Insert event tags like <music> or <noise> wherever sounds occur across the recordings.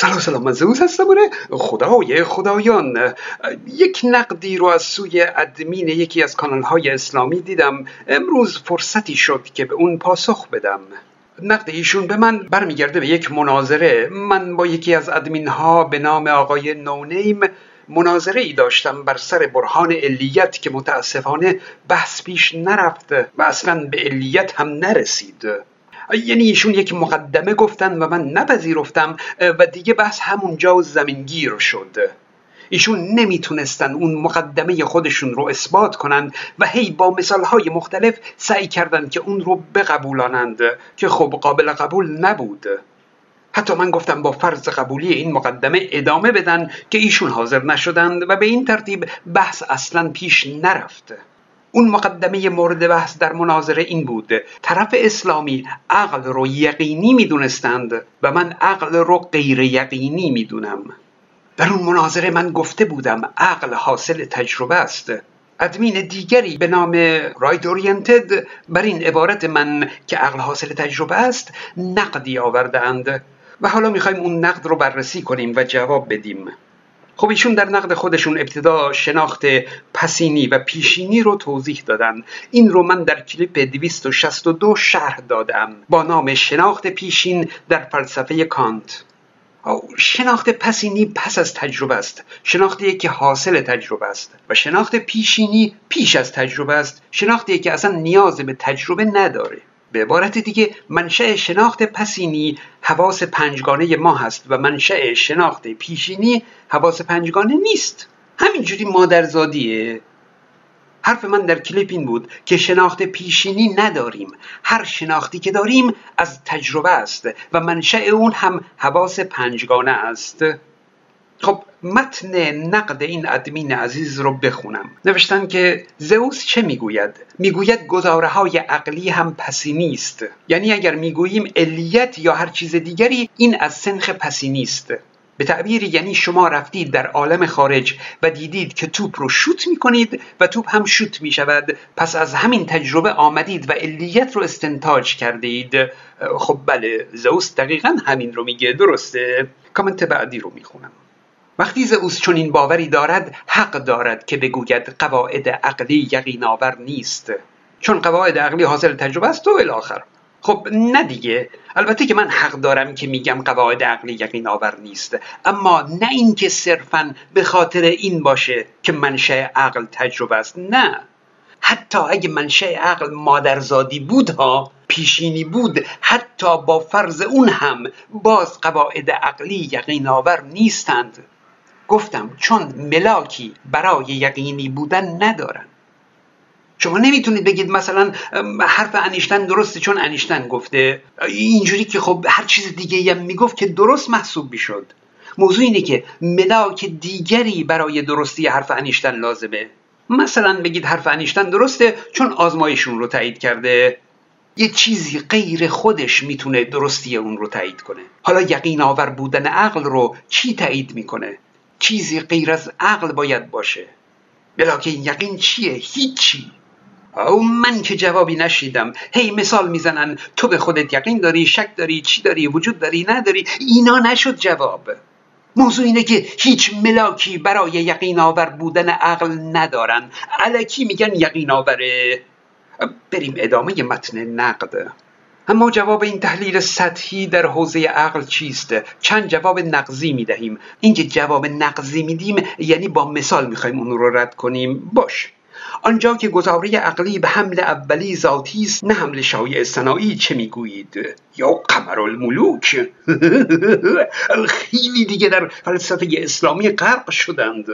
سلام سلام من زوز هستم آره. خدای خدایان. یک نقدی رو از سوی ادمین یکی از کانال های اسلامی دیدم. امروز فرصتی شد که به اون پاسخ بدم. نقد ایشون به من برمیگرده به یک مناظره. من با یکی از ادمین ها به نام آقای نونیم مناظره ای داشتم بر سر برهان علیت که متاسفانه بحث پیش نرفت و اصلا به علیت هم نرسید. یعنی ایشون یک مقدمه گفتن و من نپذیرفتم و دیگه بحث همونجا زمینگیر شد. ایشون نمی‌تونستن اون مقدمه خودشون رو اثبات کنند و هی با مثالهای مختلف سعی کردند که اون رو بقبولانند که خب قابل قبول نبود. حتی من گفتم با فرض قبولی این مقدمه ادامه بدن که ایشون حاضر نشدند و به این ترتیب بحث اصلا پیش نرفت. اون مقدمه مورد بحث در مناظره این بود. طرف اسلامی عقل رو یقینی می‌دونستند و من عقل رو غیر یقینی می‌دونم. در اون مناظره من گفته بودم عقل حاصل تجربه است. ادمین دیگری به نام رایت اورینتد بر این عبارت من که عقل حاصل تجربه است نقدی آوردهاند. و حالا می‌خوایم اون نقد رو بررسی کنیم و جواب بدیم. خب ایشون در نقد خودشون ابتدا شناخت پسینی و پیشینی رو توضیح دادن. این رو من در کلیپ 262 شرح دادم با نام شناخت پیشین در فلسفه کانت. شناخت پسینی پس از تجربه است. شناختی که حاصل تجربه است و شناخت پیشینی پیش از تجربه است. شناختی که اصلا نیاز به تجربه نداره. به عبارت دیگه منشأ شناخت پسینی حواس پنجگانه ما هست و منشأ شناخت پیشینی حواس پنجگانه نیست. همینجوری مادرزادیه. حرف من در کلیپ این بود که شناخت پیشینی نداریم. هر شناختی که داریم از تجربه است و منشأ اون هم حواس پنجگانه است. خب متن نقد این ادمین عزیز رو بخونم. نوشتن که زئوس چه می‌گوید؟ می‌گوید گزاره های عقلی هم پسینی است یعنی اگر می‌گوییم علیت یا هر چیز دیگری این از سنخ پسینی است به تعبیر یعنی شما رفتید در عالم خارج و دیدید که توپ رو شوت می‌کنید و توپ هم شوت می شود پس از همین تجربه آمدید و علیت رو استنتاج کردید. خب بله زئوس دقیقا همین رو میگه. درسته؟ کامنت بعدی رو می‌خونم. وقتی زئوس چنین باوری دارد حق دارد که بگوید قواعد عقلی یقین آور نیست. چون قواعد عقلی حاصل تجربه است و الاخر. خب نه دیگه. البته که من حق دارم که میگم قواعد عقلی یقین آور نیست. اما نه اینکه صرفا به خاطر این باشه که منشأ عقل تجربه است. نه. حتی اگه منشأ عقل مادرزادی بود ها پیشینی بود حتی با فرض اون هم باز قواعد عقلی یقین آور نیستند. گفتم چون ملاکی برای یقینی بودن ندارن. شما نمی‌تونید بگید مثلا حرف انیشتن درسته چون انیشتن گفته. اینجوری که خب هر چیز دیگه هم می‌گفت که درست محسوب می‌شد. موضوع اینه که ملاک دیگری برای درستی حرف انیشتن لازمه. مثلا بگید حرف انیشتن درسته چون آزمایشون رو تایید کرده. یه چیزی غیر خودش می‌تونه درستی اون رو تایید کنه. حالا یقین آور بودن عقل رو چی تایید می‌کنه؟ چیزی غیر از عقل باید باشه. بلاکه یقین چیه؟ هیچی. او من که جوابی نشیدم. هی مثال می‌زنن تو به خودت یقین داری شک داری چی داری وجود داری نداری. اینا نشد جواب. موضوع اینه که هیچ ملاکی برای یقین آور بودن عقل ندارن. علکی میگن یقین آوره. بریم ادامه متن نقد. اما جواب این تحلیل سطحی در حوزه عقل چیست؟ چند جواب نقضی می دهیم اینکه جواب نقضی میدیم یعنی با مثال می‌خوایم اون رو رد کنیم. باش. آنجا که گزاره عقلی به حمل اولی ذاتی است نه حمل شایع صناعی چه می‌گویید؟ یا قمر الملوک <laughs> خیلی دیگه در فلسفه اسلامی غرق شدند.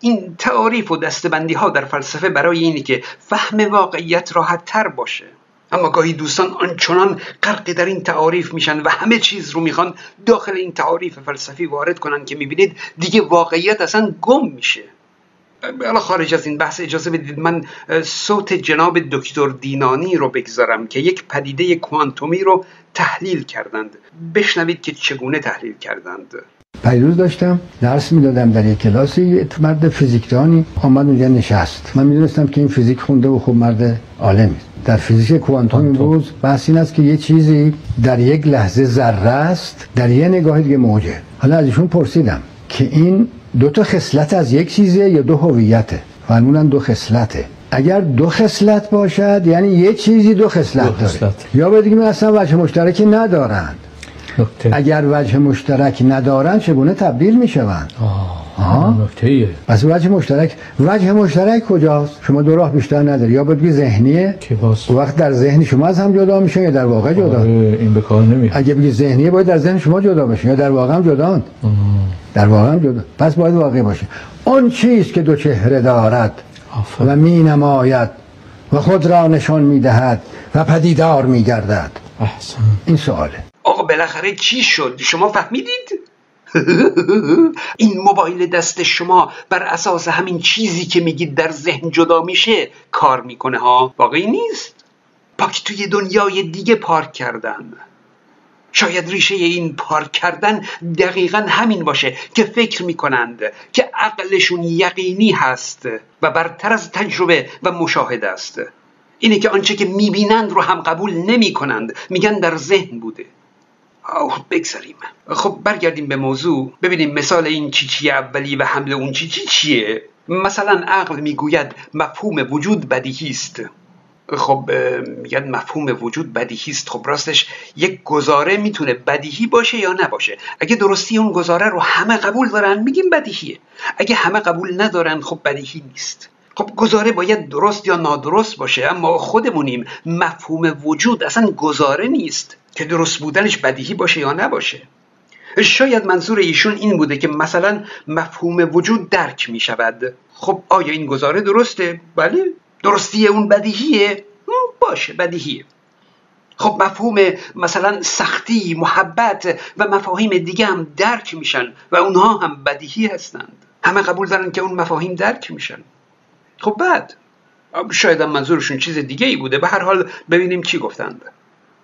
این تعاریف و دستبندی ها در فلسفه برای اینه که فهم واقعیت راحت تر باشه. اما گاهی دوستان آنچنان غرق در این تعاریف میشن و همه چیز رو می‌خوان داخل این تعاریف فلسفی وارد کنن که می‌بینید دیگه واقعیت اصلا گم میشه. حالا خارج از این بحث اجازه بدید من صوت جناب دکتر دینانی رو بگذارم که یک پدیده کوانتومی رو تحلیل کردند. بشنوید که چگونه تحلیل کردند. پیروز داشتم درس می‌دادم در یک کلاسی مرد فیزیکدانی آمد اونجا نشست. من می‌دونستم که این فیزیک خونده و خوب مرد عالمی در فیزیک کوانتوم امروز بحث این است که یه چیزی در یک لحظه ذره است در یه نگاه دیگه موجه. حالا از ایشون پرسیدم که این دو تا خصلت از یک چیزه یا دو هویته؟ فرمودن دو خصلته. اگر دو خصلت باشد یعنی یه چیزی دو خصلت داره. یا بگیم اصلا وجه مشترکی ندارند اگر وجه مشترک ندارن چگونه تبدیل می‌شوند؟ نکته پس وجه مشترک وجه مشترک کجاست؟ شما دو راه بیشتر نداری. یا بگی ذهنیه وقت در ذهن شما از هم جدا میشن یا در واقع جدا؟ آره، این به کار نمیاد. اگه بگی ذهنیه باید در ذهن شما جدا بشه یا در واقع هم جدا در واقع هم جدا. پس باید واقعی باشه. اون چیز که دو چهره دارد و می نماید و خود را نشان می‌دهد و پدیدار میگردد؟ احسن. این سواله. آقا بالاخره چی شد؟ شما فهمیدید؟ <laughs> این موبایل دست شما بر اساس همین چیزی که میگید در ذهن جدا میشه کار می‌کنه ها؟ واقعی نیست؟ پاک توی دنیای دیگه پارک کردن. شاید ریشه این پارک کردن دقیقا همین باشه که فکر می‌کنند که عقلشون یقینی هست و برتر از تجربه و مشاهده است. اینه که آنچه که می‌بینند رو هم قبول نمی کنند میگن در ذهن بوده. آه بگذاریم. خب برگردیم به موضوع. ببینیم مثال این چیچی اولی و حمل اون چیچی چیه؟ مثلا عقل می‌گوید مفهوم وجود بدیهی است. خب میگن مفهوم وجود بدیهی است. خب راستش یک گزاره می‌تونه بدیهی باشه یا نباشه؟ اگه درستی اون گزاره رو همه قبول دارن میگیم بدیهیه. اگه همه قبول ندارن خب بدیهی نیست. خب گزاره باید درست یا نادرست باشه اما خودمونیم مفهوم وجود اصلا گزاره نیست. که درست بودنش بدیهی باشه یا نباشه. شاید منظور ایشون این بوده که مثلا مفهوم وجود درک می شود خب آیا این گزاره درسته؟ بله درستی اون بدیهیه؟ باشه بدیهیه. خب مفهوم مثلا سختی، محبت و مفاهیم دیگه هم درک میشن و اونها هم بدیهی هستند. همه قبول دارن که اون مفاهیم درک میشن. خب بعد؟ شاید هم منظورشون چیز دیگه ای بوده. به هر حال ببینیم چی گفتند.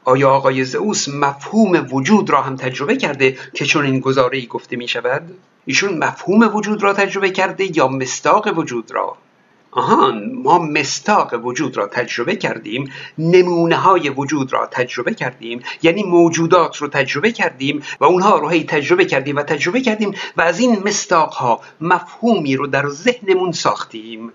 آیا آقای زئوس مفهوم وجود را هم تجربه کرده که چون این گزاره ای گفته می شود؟ ایشون مفهوم وجود را تجربه کرده یا مستاق وجود را؟ آهان ما مستاق وجود را تجربه کردیم نمونه های وجود را تجربه کردیم یعنی موجودات رو تجربه کردیم و اونها رو هی تجربه کردیم و تجربه کردیم و از این مستاق ها مفهومی رو در ذهنمون ساختیم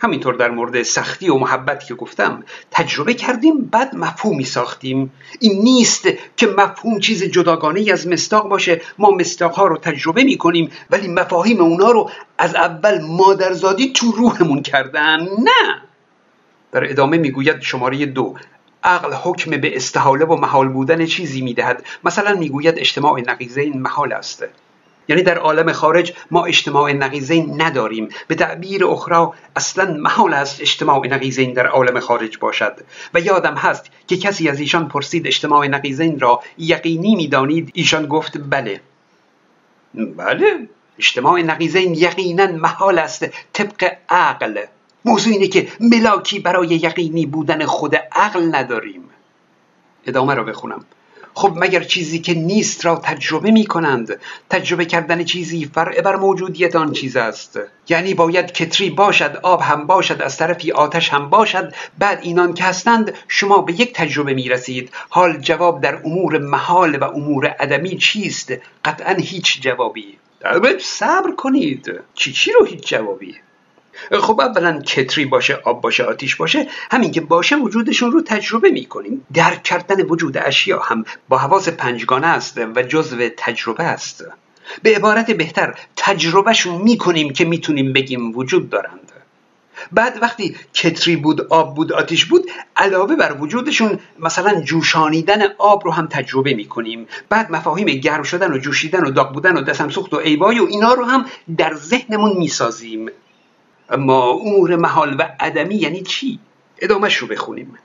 همینطور در مورد سختی و محبت که گفتم تجربه کردیم بعد مفهومی ساختیم. این نیست که مفهوم چیز جداگانه از مستاق باشه. ما مستاق ها رو تجربه می کنیم ولی مفاهیم اونا رو از اول مادرزادی تو روحمون کردن. نه! در ادامه می‌گوید شماره دو عقل حکم به استحاله و محال بودن چیزی می‌دهد. مثلا می‌گوید اجتماع نقیزین محال است. یعنی در عالم خارج ما اجتماع نقیزین نداریم. به تعبیر اخرى اصلا محال است اجتماع نقیزین در عالم خارج باشد. و یادم هست که کسی از ایشان پرسید اجتماع نقیزین را یقینی می‌دانید؟ ایشان گفت بله. بله اجتماع نقیزین یقینا محال است طبق عقل. موضوع اینه که ملاکی برای یقینی بودن خود عقل نداریم. ادامه را بخونم. خب مگر چیزی که نیست را تجربه می کنند تجربه کردن چیزی فرع بر موجودیت آن چیز است. یعنی باید کتری باشد آب هم باشد از طرفی آتش هم باشد. بعد اینان که هستند شما به یک تجربه می رسید حال جواب در امور محال و امور عدمی چیست؟ قطعا هیچ جوابی. صبر کنید. چی چی رو هیچ جوابی؟ خب اولا کتری باشه آب باشه آتیش باشه همین که باشه وجودشون رو تجربه می‌کنیم. درک کردن وجود اشیا هم با حواس پنجگانه است و جزو تجربه است. به عبارت بهتر تجربهشون می‌کنیم که می‌تونیم بگیم وجود دارند. بعد وقتی کتری بود آب بود آتیش بود علاوه بر وجودشون مثلا جوشانیدن آب رو هم تجربه می‌کنیم. بعد مفاهیم گرم شدن و جوشیدن و داغ بودن و دسم سوخت و ایوای و اینا رو هم در ذهنمون می‌سازیم. اما امور محال و عدمی یعنی چی؟ ادامهش رو بخونیم.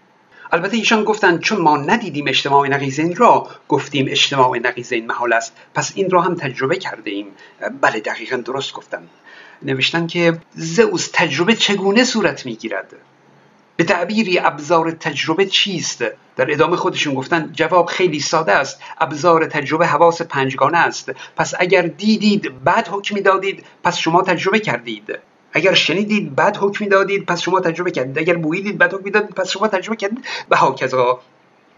البته ایشان گفتند چون ما ندیدیم اجتماع نقیزین را گفتیم اجتماع نقیزین محال است. پس این را هم تجربه کرده ایم. بله دقیقا درست گفتن. نوشتن که زئوس تجربه چگونه صورت می‌گیرد؟ به تعبیری ابزار تجربه چیست؟ در ادامه خودشون گفتن جواب خیلی ساده است. ابزار تجربه حواس پنجگانه است. پس اگر دیدید بعد حکمی دادید پس شما تجربه کردید. اگر شنیدید بعد حکمی دادید پس شما تجربه کردید. اگر بویدید بعد حکمی دادید پس شما تجربه کردید. و هاکذا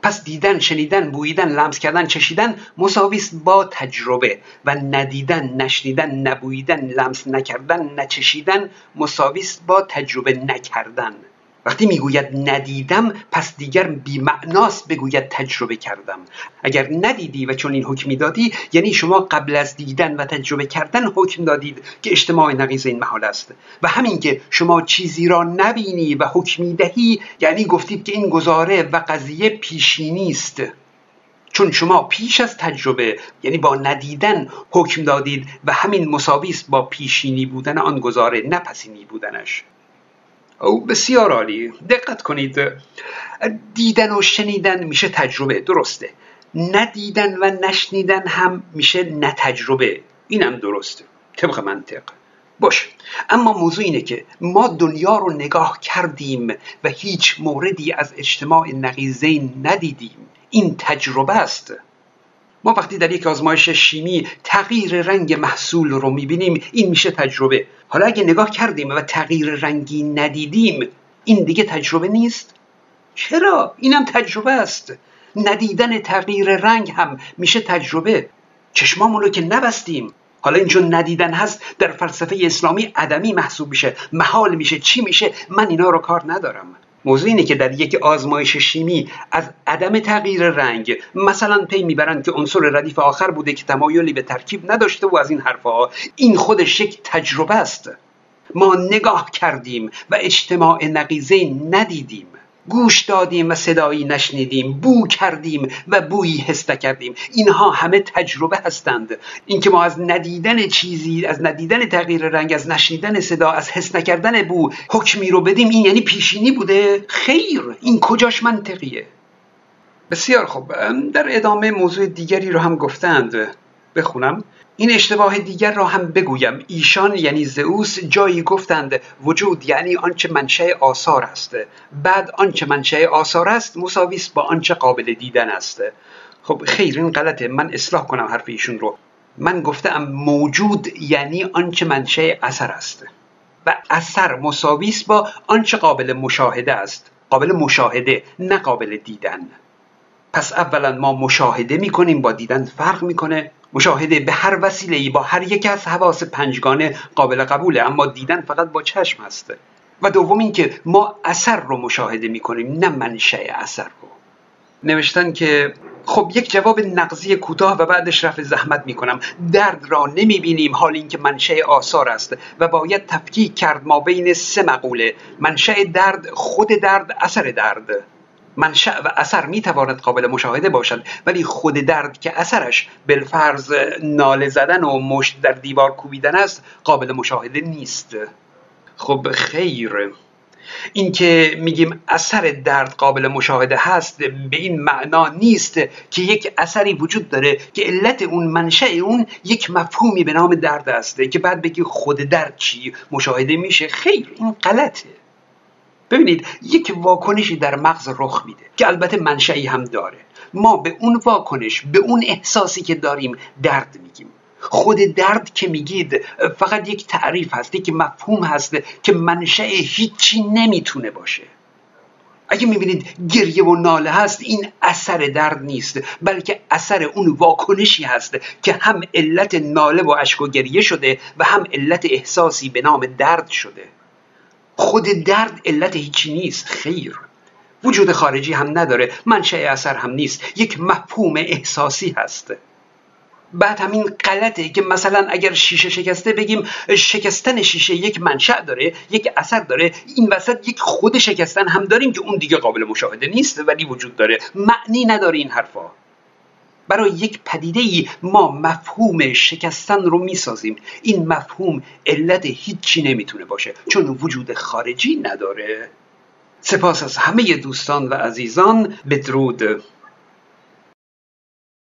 پس دیدن شنیدن بویدن لمس کردن چشیدن مساویست با تجربه و ندیدن نشنیدن نبویدن لمس نکردن نچشیدن مساویست با تجربه نکردن. وقتی می‌گوید ندیدم پس دیگر بیمعناست بگوید تجربه کردم. اگر ندیدی و چون این حکمی دادی یعنی شما قبل از دیدن و تجربه کردن حکم دادید که اجتماع نقیز این محال است. و همین که شما چیزی را نبینی و حکمی دهی یعنی گفتید که این گزاره و قضیه پیشینی است چون شما پیش از تجربه یعنی با ندیدن حکم دادید و همین مساوی است با پیشینی بودن آن گزاره نپسینی بودنش. او بسیار عالی. دقت کنید. دیدن و شنیدن میشه تجربه. درسته. ندیدن و نشنیدن هم میشه نتجربه. اینم درسته طبق منطق. باش. اما موضوع اینه که ما دنیا رو نگاه کردیم و هیچ موردی از اجتماع نقیزین ندیدیم. این تجربه است. ما وقتی در یک آزمایش شیمی تغییر رنگ محصول رو می‌بینیم این میشه تجربه. حالا اگه نگاه کردیم و تغییر رنگی ندیدیم این دیگه تجربه نیست؟ چرا؟ اینم تجربه است. ندیدن تغییر رنگ هم میشه تجربه. چشمامون رو که نبستیم. حالا اینجا ندیدن هست در فلسفه اسلامی عدمی محسوب میشه. محال میشه. چی میشه؟ من اینا رو کار ندارم. موضوع اینه که در یک آزمایش شیمی از عدم تغییر رنگ مثلا پی می‌برند که عنصر ردیف آخر بوده که تمایلی به ترکیب نداشته و از این حرفها این خودش یک تجربه است. ما نگاه کردیم و اجتماع نقیزه ندیدیم. گوش دادیم و صدایی نشنیدیم بو کردیم و بویی حس کردیم اینها همه تجربه هستند. اینکه ما از ندیدن چیزی از ندیدن تغییر رنگ از نشنیدن صدا از حس نکردن بو حکمی رو بدیم این یعنی پیشینی بوده. خیر این کجاش منطقیه؟ بسیار خوب. در ادامه موضوع دیگری رو هم گفتند. بخونم. این اشتباه دیگر را هم بگویم. ایشان یعنی زئوس جایی گفتند وجود یعنی آنچه منشأ آثار است. بعد آنچه منشأ آثار است مساوی با آنچه قابل دیدن است. خب خیر این غلطه. من اصلاح کنم حرف ایشون رو. من گفتم موجود یعنی آنچه منشأ اثر است. و اثر مساوی با آنچه قابل مشاهده است. قابل مشاهده نه قابل دیدن. پس اولا ما مشاهده می‌کنیم با دیدن فرق می‌کنه. مشاهده به هر وسیله ای با هر یک از حواس پنجگانه قابل قبوله. اما دیدن فقط با چشم هسته و دوم اینکه ما اثر رو مشاهده می‌کنیم نه منشأ اثر رو. نوشتن که خب یک جواب نقضی کوتاه و بعدش رفع زحمت می‌کنم. درد را نمی‌بینیم حال اینکه منشأ آثار است. و باید تفکیک کرد ما بین سه مقوله. منشأ درد خود درد اثر درد. منشأ و اثر می تواند قابل مشاهده باشد. ولی خود درد که اثرش بالفرض ناله زدن و مشت در دیوار کوبیدن است قابل مشاهده نیست. خب خیر. اینکه میگیم اثر درد قابل مشاهده هست به این معنا نیست که یک اثری وجود داره که علت اون منشأ اون یک مفهومی به نام درد است که بعد بگی خود درد چی مشاهده میشه. خیر این غلطه. ببینید یک واکنشی در مغز رخ میده که البته منشأی هم داره. ما به اون واکنش به اون احساسی که داریم درد میگیم. خود درد که میگید فقط یک تعریف هست یک مفهوم هست که منشأ هیچی نمی‌تونه باشه. اگه می‌بینید گریه و ناله هست این اثر درد نیست بلکه اثر اون واکنشی هست که هم علت ناله و اشک و گریه شده و هم علت احساسی به نام درد شده. خود درد علت هیچی نیست خیر. وجود خارجی هم نداره منشأ اثر هم نیست. یک مفهوم احساسی هست. بعد همین غلطه که مثلا اگر شیشه شکسته بگیم شکستن شیشه یک منشأ داره یک اثر داره. این وسط یک خود شکستن هم داریم که اون دیگه قابل مشاهده نیست ولی وجود داره. معنی نداره این حرفا. برای یک پدیده ای ما مفهوم شکستن رو می‌سازیم. این مفهوم علت هیچی نمی‌تونه باشه چون وجود خارجی نداره. سپاس از همه دوستان و عزیزان. بدرود.